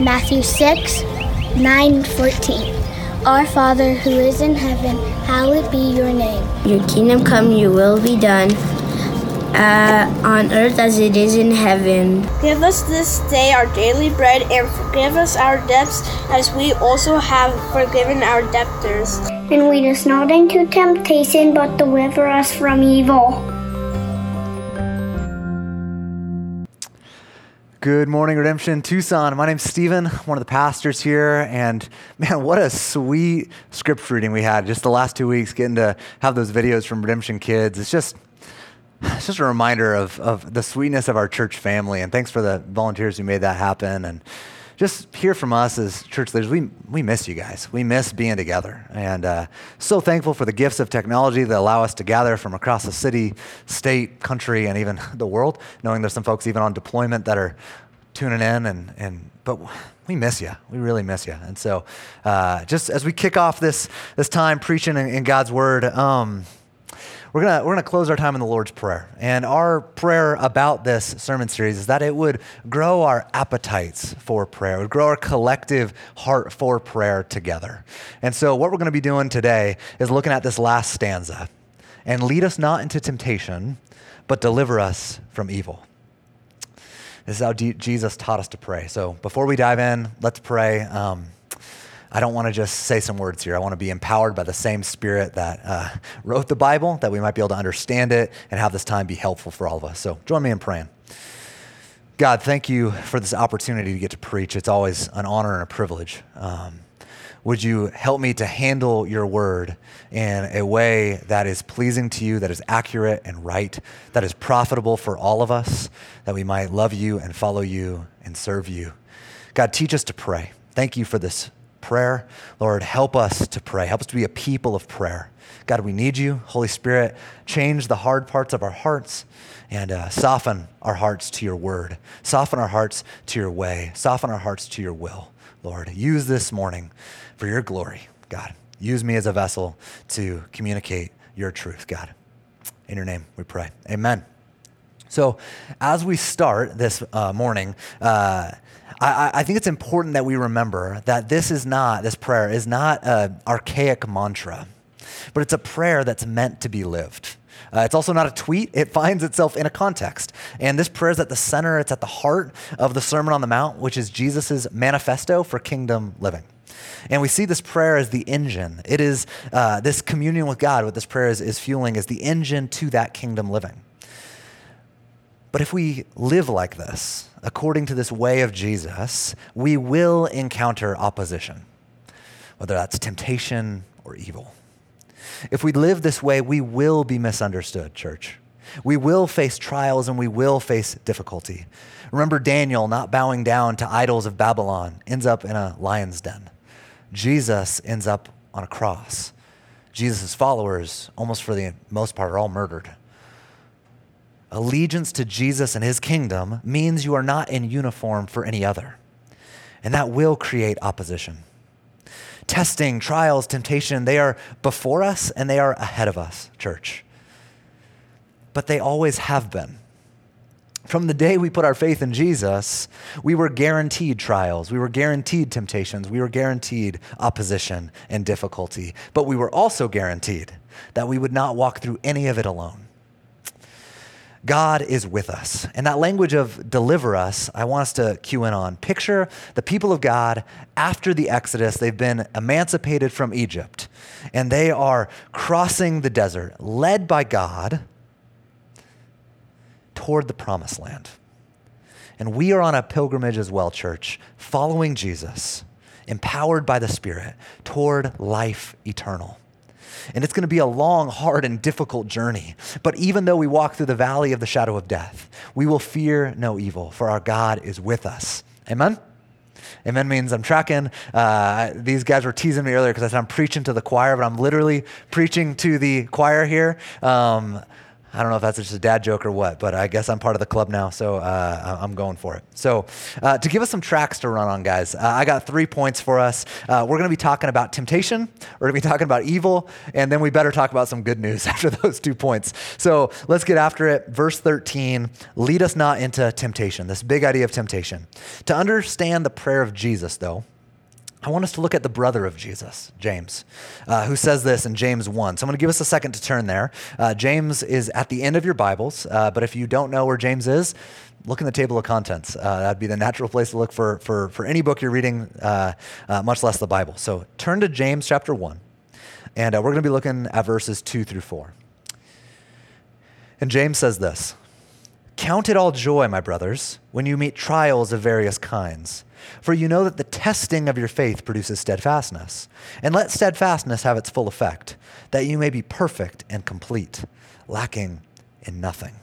Matthew 6, 9, 14. Our Father who is in heaven, hallowed be your name. Your kingdom come, your will be done, uh, on earth as it is in heaven. Give us this day our daily bread, and forgive us our debts as we also have forgiven our debtors. And lead us not into temptation, but deliver us from evil. Good morning, Redemption Tucson. My name's Stephen, one of the pastors here. And man, what a sweet script reading we had just the last two weeks, getting to have those videos from Redemption Kids. It's just, it's just a reminder of, of the sweetness of our church family. And thanks for the volunteers who made that happen. And just hear from us as church leaders. We, we miss you guys. We miss being together. And uh, so thankful for the gifts of technology that allow us to gather from across the city, state, country, and even the world, knowing there's some folks even on deployment that are tuning in. And, and But we miss you. We really miss you. And so uh, just as we kick off this, this time preaching in, in God's word, um, we're gonna we're gonna close our time in the Lord's Prayer. And our prayer about this sermon series is that it would grow our appetites for prayer, it would grow our collective heart for prayer together. And so, what we're to be doing today is looking at this last stanza and lead us not into temptation, but deliver us from evil. This is how D- Jesus taught us to pray. So, before we dive in, let's pray. Um, I don't want to just say some words here. I want to be empowered by the same Spirit that uh, wrote the Bible, that we might be able to understand it and have this time be helpful for all of us. So join me in praying. God, thank you for this opportunity to get to preach. It's always an honor and a privilege. Um, would you help me to handle your word in a way that is pleasing to you, that is accurate and right, that is profitable for all of us, that we might love you and follow you and serve you? God, teach us to pray. Thank you for this prayer. Lord, help us to pray. Help us to be a people of prayer. God, we need you. Holy Spirit, change the hard parts of our hearts and uh, soften our hearts to your word. Soften our hearts to your way. Soften our hearts to your will. Lord, use this morning for your glory, God. Use me as a vessel to communicate your truth, God. In your name we pray. Amen. So, as we start this uh, morning, uh, I, I, think it's important that we remember that this is not, this prayer is not an archaic mantra, but it's a prayer that's meant to be lived. Uh, it's also not a tweet. It finds itself in a context. And this prayer is at the center, it's at the heart of the Sermon on the Mount, which is Jesus' manifesto for kingdom living. And we see this prayer as the engine. It is uh, this communion with God, what this prayer is, is fueling, is the engine to that kingdom living. But if we live like this, according to this way of Jesus, we will encounter opposition, whether that's temptation or evil. If we live this way, we will be misunderstood, church. We will face trials and we will face difficulty. Remember Daniel not bowing down to idols of Babylon, ends up in a lion's den. Jesus ends up on a cross. Jesus' followers, almost for the most part, are all murdered. Allegiance to Jesus and his kingdom means you are not in uniform for any other. And that will create opposition. Testing, trials, temptation, they are before us and they are ahead of us, church. But they always have been. From the day we put our faith in Jesus, we were guaranteed trials, we were guaranteed temptations, we were guaranteed opposition and difficulty. But we were also guaranteed that we would not walk through any of it alone. God is with us. And that language of deliver us, I want us to cue in on. Picture the people of God after the Exodus. They've been emancipated from Egypt, and they are crossing the desert, led by God toward the promised land. And we are on a pilgrimage as well, church, following Jesus, empowered by the Spirit toward life eternal. And it's going to be a long, hard, and difficult journey. But even though we walk through the valley of the shadow of death, we will fear no evil, for our God is with us. Amen? Amen means I'm tracking. Uh, these guys were teasing me earlier because I said I'm preaching to the choir, but I'm literally preaching to the choir here. Um, I don't know if that's just a dad joke or what, but I guess I'm part of the club now, so uh, I'm going for it. So, uh, to give us some tracks to run on, guys, uh, I got three points for us. Uh, we're going to be talking about temptation, we're going to be talking about evil, and then we better talk about some good news after those two points. So, let's get after it. Verse 13 lead us not into temptation, this big idea of temptation. To understand the prayer of Jesus, though, I want us to look at the brother of Jesus, James, uh, who says this in James 1. So I'm going to give us a second to turn there. Uh, James is at the end of your Bibles, uh, but if you don't know where James is, look in the table of contents. Uh, that'd be the natural place to look for, for, for any book you're reading, uh, uh, much less the Bible. So turn to James chapter 1, and we're going to be looking at verses 2 through 4. And James says this Count it all joy, my brothers, when you meet trials of various kinds for you know that the testing of your faith produces steadfastness. And let steadfastness have its full effect, that you may be perfect and complete, lacking in nothing.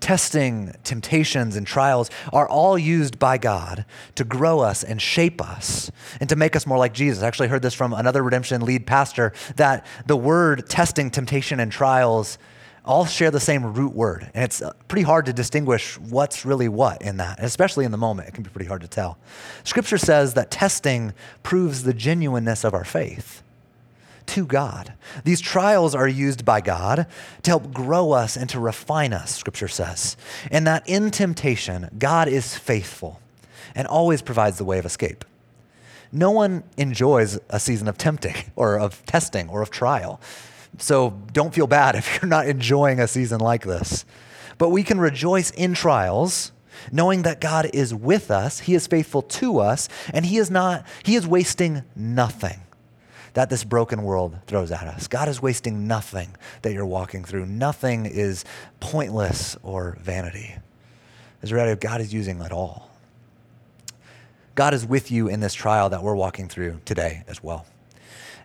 Testing, temptations, and trials are all used by God to grow us and shape us and to make us more like Jesus. I actually heard this from another redemption lead pastor that the word testing, temptation, and trials all share the same root word. And it's uh, pretty hard to distinguish what's really what in that, especially in the moment. It can be pretty hard to tell. Scripture says that testing proves the genuineness of our faith to God. These trials are used by God to help grow us and to refine us, Scripture says. And that in temptation, God is faithful and always provides the way of escape. No one enjoys a season of tempting or of testing or of trial. So don't feel bad if you're not enjoying a season like this. But we can rejoice in trials, knowing that God is with us, He is faithful to us, and He is not, He is wasting nothing that this broken world throws at us. God is wasting nothing that you're walking through. Nothing is pointless or vanity. As reality, God is using it all. God is with you in this trial that we're walking through today as well.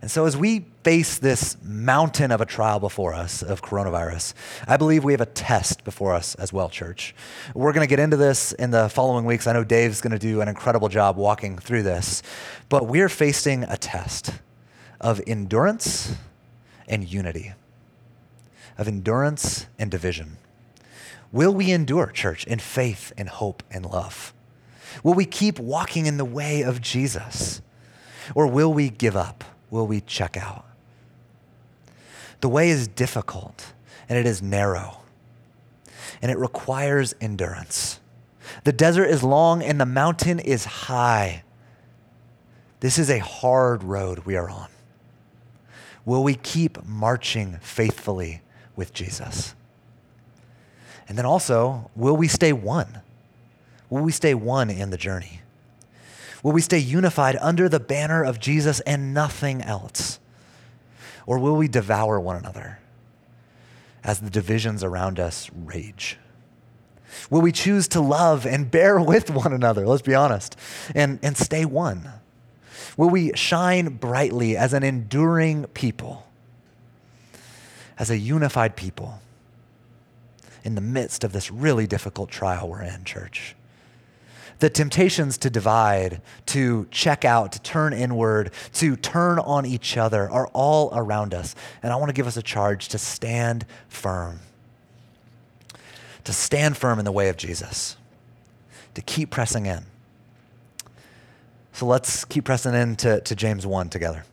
And so, as we face this mountain of a trial before us of coronavirus, I believe we have a test before us as well, church. We're going to get into this in the following weeks. I know Dave's going to do an incredible job walking through this, but we're facing a test of endurance and unity, of endurance and division. Will we endure, church, in faith and hope and love? Will we keep walking in the way of Jesus? Or will we give up? Will we check out? The way is difficult and it is narrow, and it requires endurance. The desert is long and the mountain is high. This is a hard road we are on. Will we keep marching faithfully with Jesus? And then also, will we stay one? Will we stay one in the journey? Will we stay unified under the banner of Jesus and nothing else? Or will we devour one another as the divisions around us rage? Will we choose to love and bear with one another? Let's be honest, and, and stay one. Will we shine brightly as an enduring people, as a unified people in the midst of this really difficult trial we're in, church? The temptations to divide, to check out, to turn inward, to turn on each other are all around us. And I want to give us a charge to stand firm, to stand firm in the way of Jesus, to keep pressing in. So let's keep pressing in to, to James 1 together.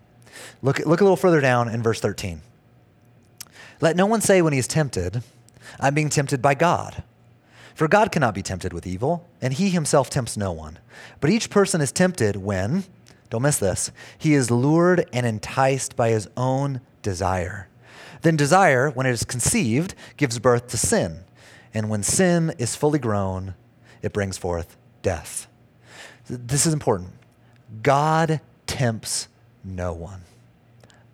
Look, look a little further down in verse 13. Let no one say when he is tempted, I'm being tempted by God. For God cannot be tempted with evil, and he himself tempts no one. But each person is tempted when, don't miss this, he is lured and enticed by his own desire. Then desire, when it is conceived, gives birth to sin. And when sin is fully grown, it brings forth death. This is important. God tempts no one.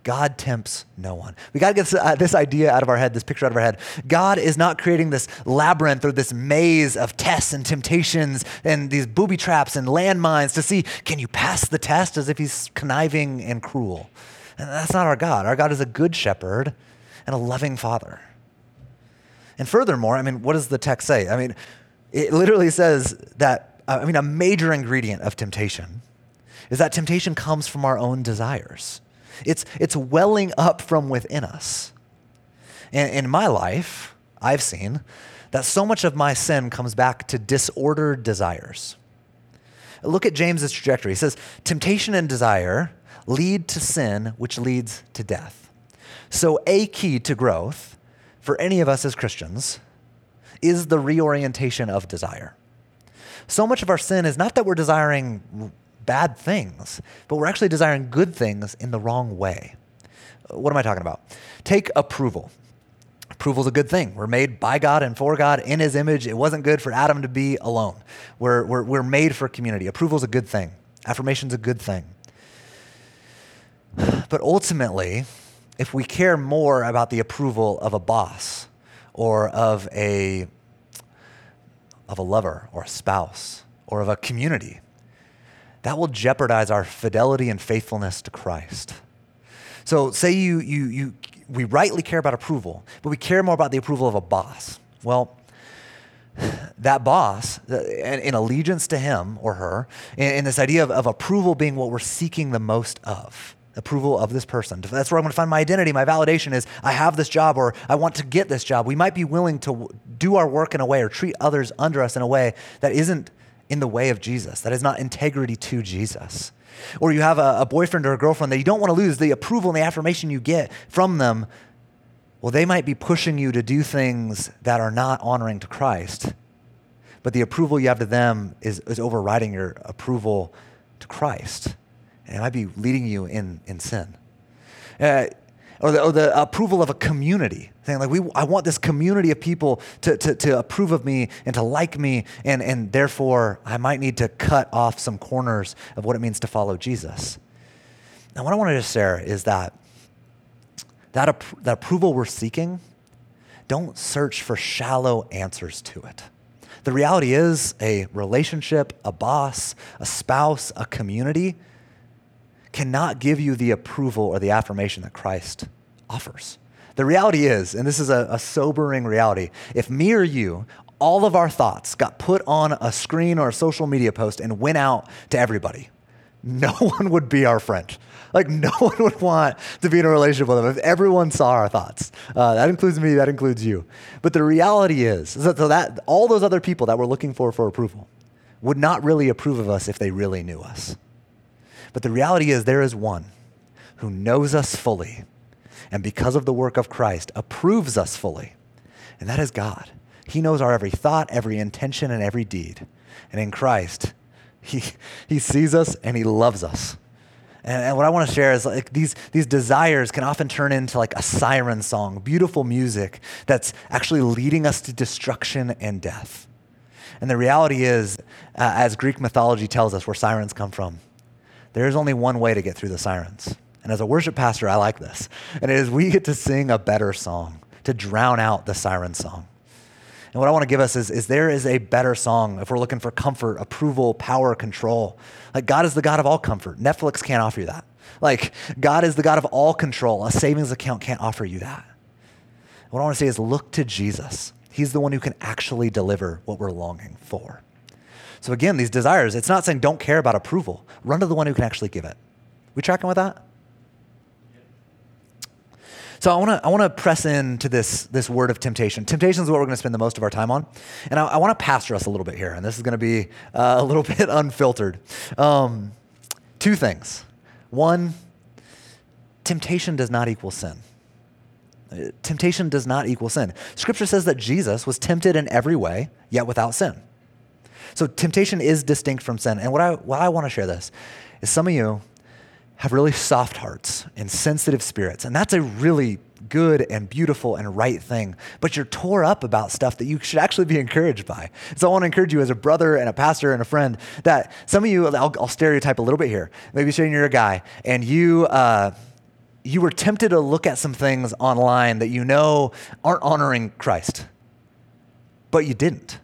God tempts no one. We got to get this, uh, this, idea out of our head, this picture out of our head. God is not creating this labyrinth or this maze of tests and temptations and these booby traps and landmines to see can you pass the test as if he's conniving and cruel. And that's not our God. Our God is a good shepherd and a loving father. And furthermore, I mean, what does the text say? I mean, it literally says that, uh, I mean, a major ingredient of temptation is that temptation comes from our own desires. It's, it's welling up from within us. In, in my life, I've seen that so much of my sin comes back to disordered desires. Look at James's trajectory. He says, Temptation and desire lead to sin, which leads to death. So, a key to growth for any of us as Christians is the reorientation of desire. So much of our sin is not that we're desiring bad things, but we're actually desiring good things in the wrong way. What am I talking about? Take approval. Approval is a good thing. We're made by God and for God in His image. It wasn't good for Adam to be alone. We're, we're, we're made for community. Approval is a good thing. Affirmation is a good thing. But ultimately, if we care more about the approval of a boss or of a, of a lover or a spouse or of a community, that will jeopardize our fidelity and faithfulness to Christ. So, say you, you, you, we rightly care about approval, but we care more about the approval of a boss. Well, that boss, in allegiance to him or her, in this idea of, of approval being what we're seeking the most of, approval of this person. That's where I'm going to find my identity. My validation is I have this job or I want to get this job. We might be willing to do our work in a way or treat others under us in a way that isn't in the way of Jesus, that is not integrity to Jesus. Or you have a, a boyfriend or a girlfriend that you don't want to lose the approval and the affirmation you get from them. Well, they might be pushing you to do things that are not honoring to Christ, but the approval you have to them is, is overriding your approval to Christ. And it might be leading you in, in sin. Uh, or the, or the approval of a community saying like we i want this community of people to, to, to approve of me and to like me and, and therefore i might need to cut off some corners of what it means to follow jesus. Now what i want to just share is that that, that approval we're seeking don't search for shallow answers to it. The reality is a relationship a boss a spouse a community cannot give you the approval or the affirmation that Christ offers. The reality is, and this is a, a, sobering reality, if me or you, all of our thoughts got put on a screen or a social media post and went out to everybody, no one would be our friend. Like, no one would want to be in a relationship with them if everyone saw our thoughts. Uh, that includes me, that includes you. But the reality is, is that, so that all those other people that we're looking for for approval would not really approve of us if they really knew us. But the reality is, there is one who knows us fully, and because of the work of Christ, approves us fully, and that is God. He knows our every thought, every intention, and every deed. And in Christ, He, he sees us and He loves us. And, what I want to share is like these, these desires can often turn into like a siren song, beautiful music that's actually leading us to destruction and death. And the reality is, uh, as Greek mythology tells us, where sirens come from, there is only one way to get through the sirens. And as a worship pastor, I like this. And it is we get to sing a better song to drown out the siren song. And what I want to give us is, is there is a better song if we're looking for comfort, approval, power, control. Like God is the God of all comfort. Netflix can't offer you that. Like God is the God of all control. A savings account can't offer you that. What I want to say is look to Jesus. He's the one who can actually deliver what we're longing for. So again, these desires, it's not saying don't care about approval. Run to the one who can actually give it. We tracking with that? So I want to I want to press into this this word of temptation. Temptation is what we're going to spend the most of our time on, and I, I want to pastor us a little bit here. And this is going to be uh, a little bit unfiltered. Um, two things. One, temptation does not equal sin. Temptation does not equal sin. Scripture says that Jesus was tempted in every way, yet without sin. So temptation is distinct from sin. And what I, what I want to share this is some of you have really soft hearts and sensitive spirits. And that's a really good and beautiful and right thing. But you're tore up about stuff that you should actually be encouraged by. So I want to encourage you as a brother and a pastor and a friend that some of you, I'll, I'll stereotype a little bit here. Maybe saying you're a guy and you, uh, you were tempted to look at some things online that you know aren't honoring Christ, but you didn't.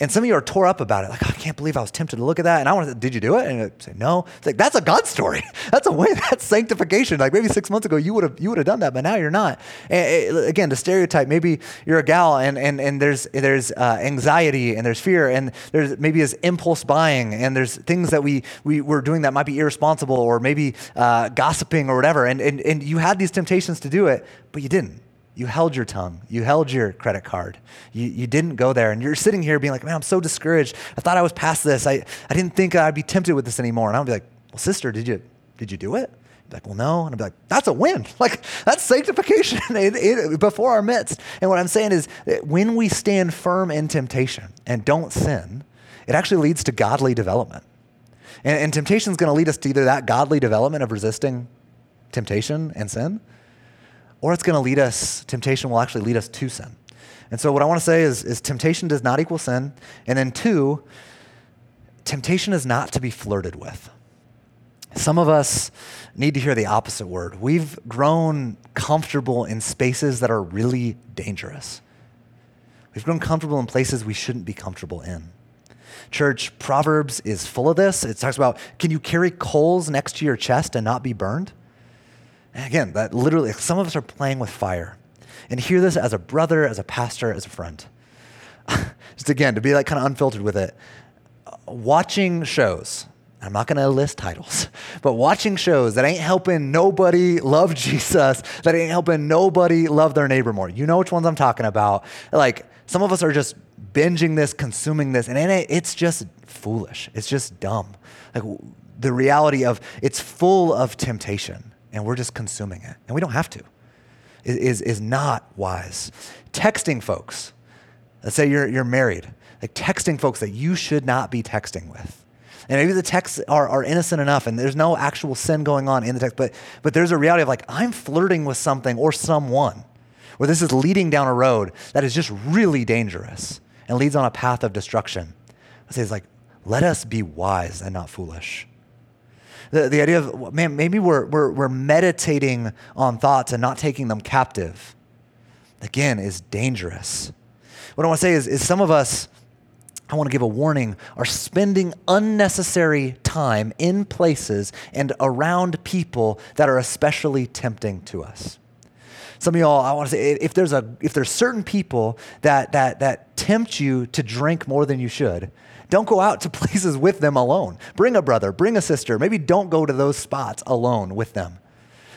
And some of you are tore up about it. Like, oh, I can't believe I was tempted to look at that. And I want to, did you do it? And I say, no. It's like, that's a God story. That's a way, that's sanctification. Like maybe six months ago, you would have, you would have done that, but now you're not. And again, the stereotype, maybe you're a gal and, and, and there's, there's uh, anxiety and there's fear and there's maybe is impulse buying and there's things that we, we were doing that might be irresponsible or maybe uh, gossiping or whatever. And, and, and you had these temptations to do it, but you didn't. You held your tongue. You held your credit card. You, you didn't go there. And you're sitting here being like, man, I'm so discouraged. I thought I was past this. I, I didn't think I'd be tempted with this anymore. And I'll be like, well, sister, did you, did you do it? Be like, well, no. And I'd be like, that's a win. Like, that's sanctification before our midst. And what I'm saying is, that when we stand firm in temptation and don't sin, it actually leads to godly development. And, and temptation is going to lead us to either that godly development of resisting temptation and sin, or it's going to lead us, temptation will actually lead us to sin. And so, what I want to say is, is temptation does not equal sin. And then, two, temptation is not to be flirted with. Some of us need to hear the opposite word. We've grown comfortable in spaces that are really dangerous. We've grown comfortable in places we shouldn't be comfortable in. Church, Proverbs is full of this. It talks about can you carry coals next to your chest and not be burned? Again, that literally, some of us are playing with fire. And hear this as a brother, as a pastor, as a friend. Just again, to be like kind of unfiltered with it. Watching shows, I'm not going to list titles, but watching shows that ain't helping nobody love Jesus, that ain't helping nobody love their neighbor more. You know which ones I'm talking about. Like, some of us are just binging this, consuming this, and it's just foolish. It's just dumb. Like, the reality of it's full of temptation, and we're just consuming it, and we don't have to, is, is not wise. Texting folks, let's say you're, you're married, like texting folks that you should not be texting with and maybe the texts are, are innocent enough and there's no actual sin going on in the text, but, but there's a reality of like, I'm flirting with something or someone, where this is leading down a road that is just really dangerous and leads on a path of destruction. I say it's like, let us be wise and not foolish. The, the idea of, man, maybe we're, we're, we're meditating on thoughts and not taking them captive, again, is dangerous. What I want to say is, is some of us, I want to give a warning, are spending unnecessary time in places and around people that are especially tempting to us. Some of y'all, I want to say, if there's a if there's certain people that that that tempt you to drink more than you should, don't go out to places with them alone. Bring a brother, bring a sister. Maybe don't go to those spots alone with them.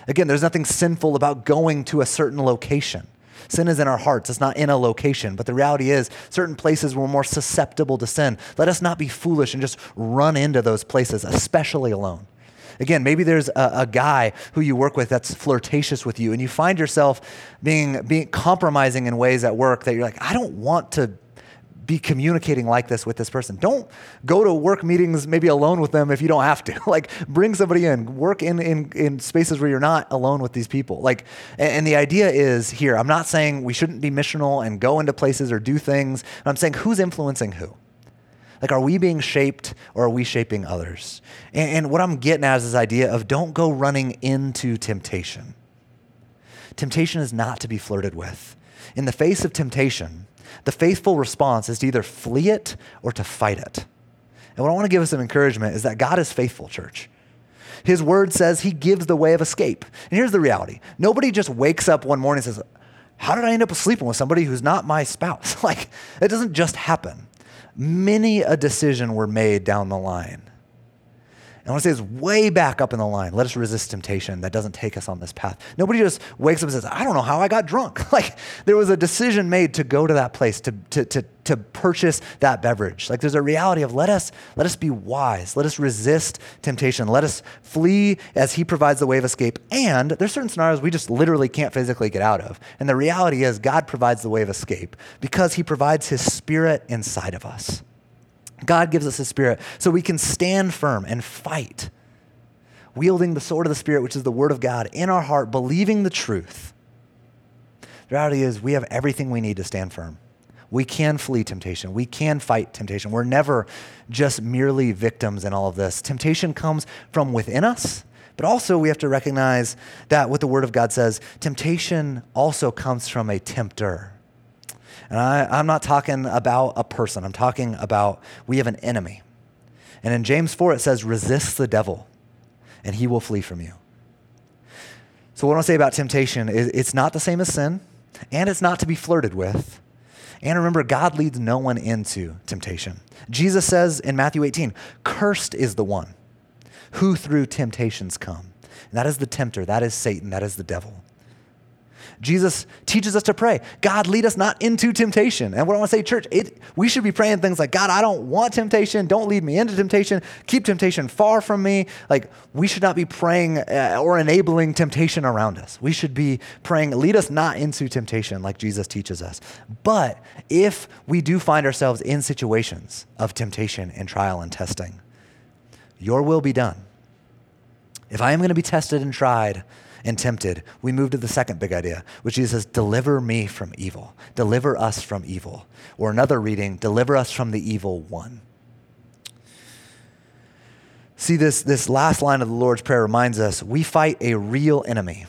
Again, there's nothing sinful about going to a certain location. Sin is in our hearts, it's not in a location. But the reality is, certain places we're more susceptible to sin. Let us not be foolish and just run into those places, especially alone. Again, maybe there's a, a, guy who you work with that's flirtatious with you, and you find yourself being, being compromising in ways at work that you're like, I don't want to be communicating like this with this person. Don't go to work meetings maybe alone with them if you don't have to. like bring somebody in, work in, in, in spaces where you're not alone with these people. Like, and, and the idea is here, I'm not saying we shouldn't be missional and go into places or do things. I'm saying who's influencing who? Like, are we being shaped or are we shaping others? And, and what I'm getting at is this idea of don't go running into temptation. Temptation is not to be flirted with. In the face of temptation, the faithful response is to either flee it or to fight it. And what I want to give us an encouragement is that God is faithful, church. His word says he gives the way of escape. And here's the reality nobody just wakes up one morning and says, How did I end up sleeping with somebody who's not my spouse? like, it doesn't just happen. Many a decision were made down the line I want to say it's way back up in the line. Let us resist temptation that doesn't take us on this path. Nobody just wakes up and says, I don't know how I got drunk. like there was a decision made to go to that place, to, to, to, to purchase that beverage. Like there's a reality of let us, let us be wise. Let us resist temptation. Let us flee as he provides the way of escape. And there's certain scenarios we just literally can't physically get out of. And the reality is God provides the way of escape because he provides his spirit inside of us. God gives us His Spirit so we can stand firm and fight, wielding the sword of the Spirit, which is the Word of God, in our heart, believing the truth. The reality is, we have everything we need to stand firm. We can flee temptation. We can fight temptation. We're never just merely victims in all of this. Temptation comes from within us, but also we have to recognize that what the Word of God says, temptation also comes from a tempter. And I, am not talking about a person, I'm talking about we have an enemy. And in James 4, it says, resist the devil, and he will flee from you. So, what I want to say about temptation is it's not the same as sin, and it's not to be flirted with. And remember, God leads no one into temptation. Jesus says in Matthew 18, Cursed is the one who through temptations come. And that is the tempter, that is Satan, that is the devil. Jesus teaches us to pray, God, lead us not into temptation. And what I want to say, church, it, we should be praying things like, God, I don't want temptation. Don't lead me into temptation. Keep temptation far from me. Like, we should not be praying uh, or enabling temptation around us. We should be praying, lead us not into temptation, like Jesus teaches us. But if we do find ourselves in situations of temptation and trial and testing, your will be done. If I am going to be tested and tried, and tempted, we move to the second big idea, which is says, deliver me from evil. Deliver us from evil. Or another reading, deliver us from the evil one. See, this, this last line of the Lord's Prayer reminds us we fight a real enemy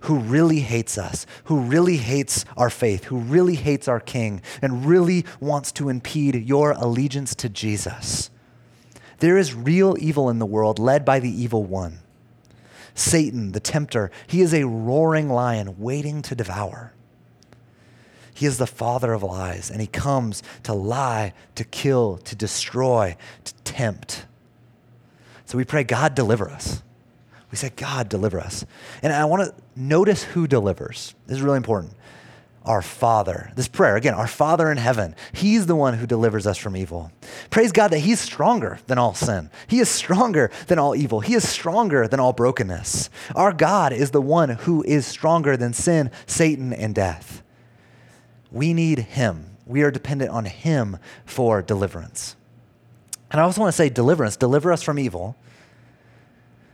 who really hates us, who really hates our faith, who really hates our King, and really wants to impede your allegiance to Jesus. There is real evil in the world led by the evil one. Satan, the tempter, he is a roaring lion waiting to devour. He is the father of lies, and he comes to lie, to kill, to destroy, to tempt. So we pray, God, deliver us. We say, God, deliver us. And I want to notice who delivers. This is really important our Father. This prayer, again, our Father in heaven. He's the one who delivers us from evil. Praise God that He's stronger than all sin. He is stronger than all evil. He is stronger than all brokenness. Our God is the one who is stronger than sin, Satan, and death. We need Him. We are dependent on Him for deliverance. And I also want to say deliverance, deliver us from evil.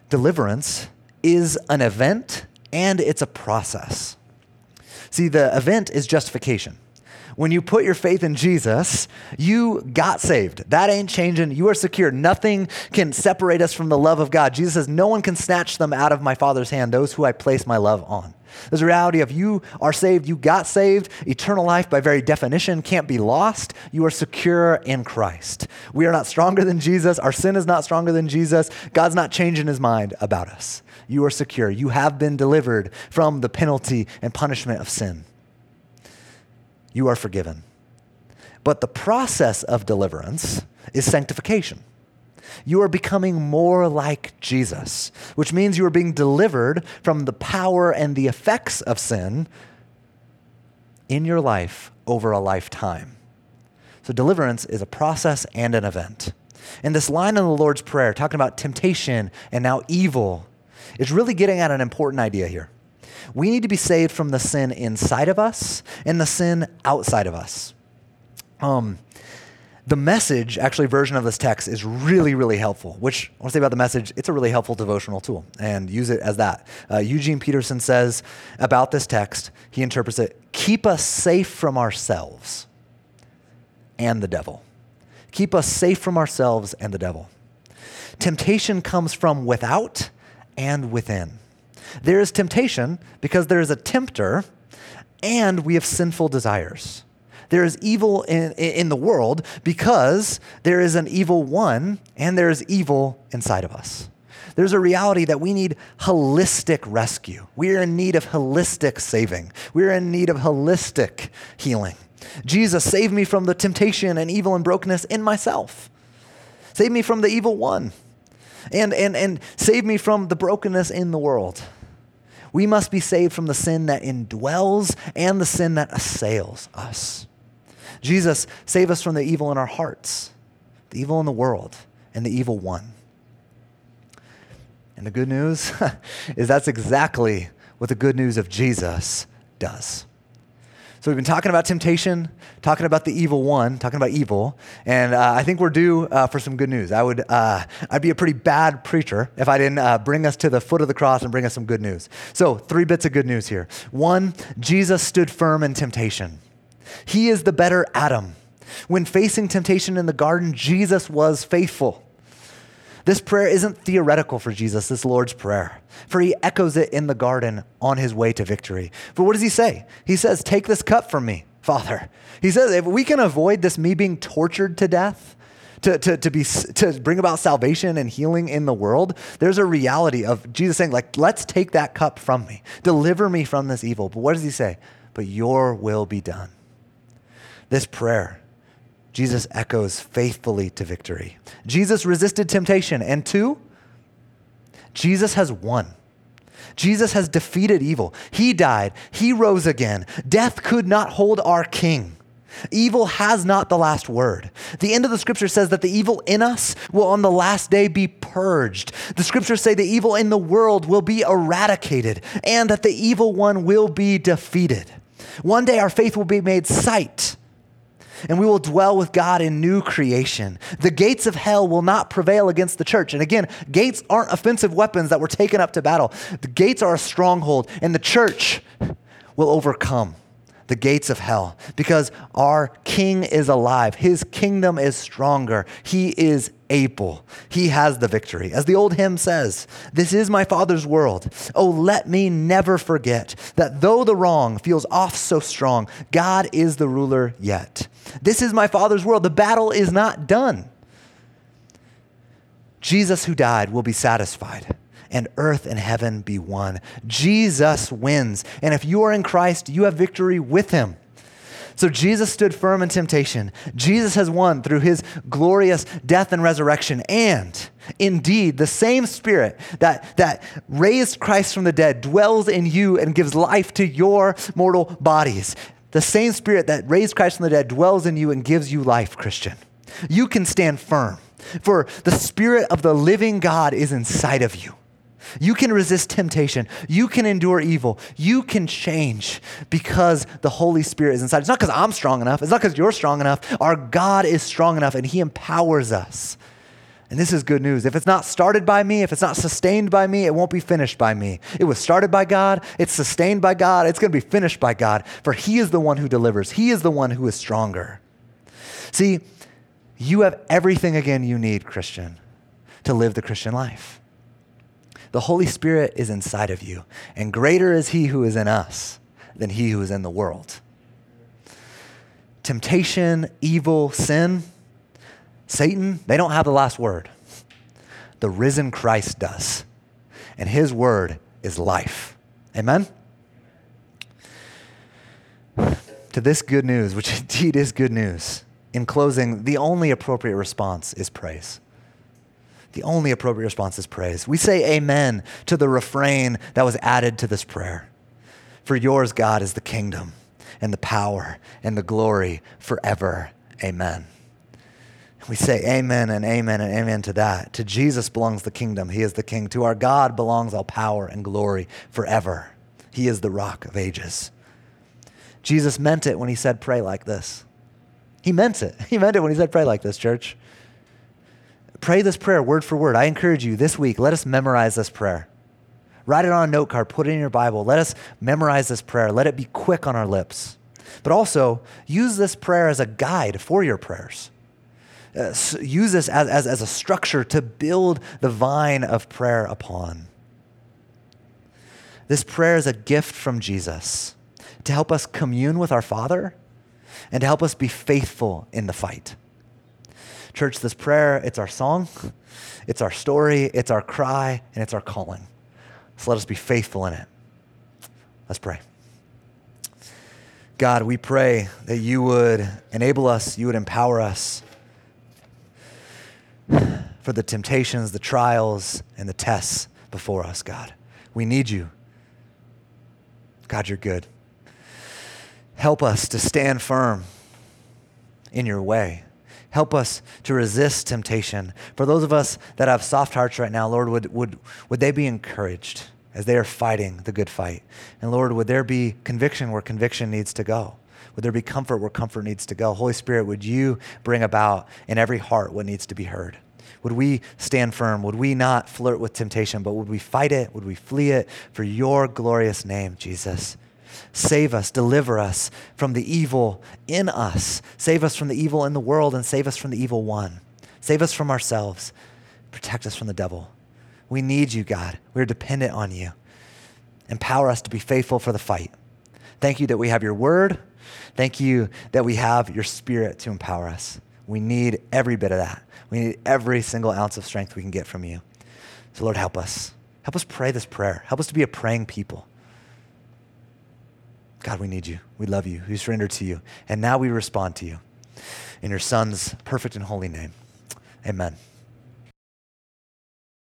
Deliverance is an event and it's a process. See, the event is justification. When you put your faith in Jesus, you got saved. That ain't changing. You are secure. Nothing can separate us from the love of God. Jesus says, No one can snatch them out of my Father's hand, those who I place my love on. There's a reality of you are saved, you got saved. Eternal life, by very definition, can't be lost. You are secure in Christ. We are not stronger than Jesus. Our sin is not stronger than Jesus. God's not changing his mind about us you are secure. You have been delivered from the penalty and punishment of sin. You are forgiven. But the process of deliverance is sanctification. You are becoming more like Jesus, which means you are being delivered from the power and the effects of sin in your life over a lifetime. So, deliverance is a process and an event. And this line in the Lord's Prayer, talking about temptation and now evil, is really getting at an important idea here. We need to be saved from the sin inside of us and the sin outside of us. Um, the message, actually, version of this text is really, really helpful. Which I want to say about the message, it's a really helpful devotional tool and use it as that. Uh, Eugene Peterson says about this text, he interprets it keep us safe from ourselves and the devil. Keep us safe from ourselves and the devil. Temptation comes from without and within. There is temptation because there is a tempter and we have sinful desires. There is evil in, in the world because there is an evil one and there is evil inside of us. There's a reality that we need holistic rescue. We are in need of holistic saving. We are in need of holistic healing. Jesus, save me from the temptation and evil and brokenness in myself. Save me from the evil one and, and, and save me from the brokenness in the world. We must be saved from the sin that indwells and the sin that assails us. Jesus, save us from the evil in our hearts, the evil in the world, and the evil one. And the good news is that's exactly what the good news of Jesus does. So we've been talking about temptation, talking about the evil one, talking about evil, and uh, I think we're due uh, for some good news. I would, uh, I'd be a pretty bad preacher if I didn't uh, bring us to the foot of the cross and bring us some good news. So three bits of good news here. One, Jesus stood firm in temptation. He is the better Adam. When facing temptation in the garden, Jesus was faithful. This prayer isn't theoretical for Jesus, this Lord's Prayer, for he echoes it in the garden on his way to victory. For what does he say? He says, Take this cup from me, Father. He says, If we can avoid this, me being tortured to death, to, to, to, be, to bring about salvation and healing in the world, there's a reality of Jesus saying, like, let's take that cup from me. Deliver me from this evil. But what does he say? But your will be done. This prayer Jesus echoes faithfully to victory. Jesus resisted temptation. And two, Jesus has won. Jesus has defeated evil. He died, He rose again. Death could not hold our King. Evil has not the last word. The end of the scripture says that the evil in us will on the last day be purged. The scriptures say the evil in the world will be eradicated and that the evil one will be defeated. One day our faith will be made sight and we will dwell with God in new creation. The gates of hell will not prevail against the church. And again, gates aren't offensive weapons that were taken up to battle. The gates are a stronghold, and the church will overcome the gates of hell because our king is alive. His kingdom is stronger. He is able. He has the victory. As the old hymn says, This is my Father's world. Oh, let me never forget that though the wrong feels off so strong, God is the ruler yet. This is my Father's world. The battle is not done. Jesus, who died, will be satisfied and earth and heaven be one. Jesus wins. And if you are in Christ, you have victory with him. So Jesus stood firm in temptation. Jesus has won through his glorious death and resurrection. And indeed, the same spirit that, that raised Christ from the dead dwells in you and gives life to your mortal bodies. The same spirit that raised Christ from the dead dwells in you and gives you life, Christian. You can stand firm, for the spirit of the living God is inside of you. You can resist temptation. You can endure evil. You can change because the Holy Spirit is inside. It's not because I'm strong enough. It's not because you're strong enough. Our God is strong enough and He empowers us. And this is good news. If it's not started by me, if it's not sustained by me, it won't be finished by me. It was started by God, it's sustained by God, it's going to be finished by God, for He is the one who delivers. He is the one who is stronger. See, you have everything again you need, Christian, to live the Christian life. The Holy Spirit is inside of you, and greater is He who is in us than He who is in the world. Temptation, evil, sin, Satan, they don't have the last word. The risen Christ does, and His word is life. Amen? To this good news, which indeed is good news, in closing, the only appropriate response is praise the only appropriate response is praise. We say amen to the refrain that was added to this prayer. For yours, God, is the kingdom and the power and the glory forever. Amen. We say amen and amen and amen to that. To Jesus belongs the kingdom. He is the king. To our God belongs all power and glory forever. He is the rock of ages. Jesus meant it when he said, pray like this. He meant it. He meant it when he said, pray like this, church. Pray this prayer word for word. I encourage you this week, let us memorize this prayer. Write it on a note card, put it in your Bible. Let us memorize this prayer. Let it be quick on our lips. But also, use this prayer as a guide for your prayers. Uh, use this as, as, as a structure to build the vine of prayer upon. This prayer is a gift from Jesus to help us commune with our Father and to help us be faithful in the fight. Church, this prayer, it's our song, it's our story, it's our cry, and it's our calling. So let us be faithful in it. Let's pray. God, we pray that you would enable us, you would empower us for the temptations, the trials, and the tests before us, God. We need you. God, you're good. Help us to stand firm in your way. Help us to resist temptation. For those of us that have soft hearts right now, Lord, would, would, would they be encouraged as they are fighting the good fight? And Lord, would there be conviction where conviction needs to go? Would there be comfort where comfort needs to go? Holy Spirit, would you bring about in every heart what needs to be heard? Would we stand firm? Would we not flirt with temptation, but would we fight it? Would we flee it for your glorious name, Jesus? Save us, deliver us from the evil in us. Save us from the evil in the world and save us from the evil one. Save us from ourselves. Protect us from the devil. We need you, God. We're dependent on you. Empower us to be faithful for the fight. Thank you that we have your word. Thank you that we have your spirit to empower us. We need every bit of that. We need every single ounce of strength we can get from you. So, Lord, help us. Help us pray this prayer. Help us to be a praying people. God, we need you. We love you. We surrender to you. And now we respond to you. In your Son's perfect and holy name. Amen.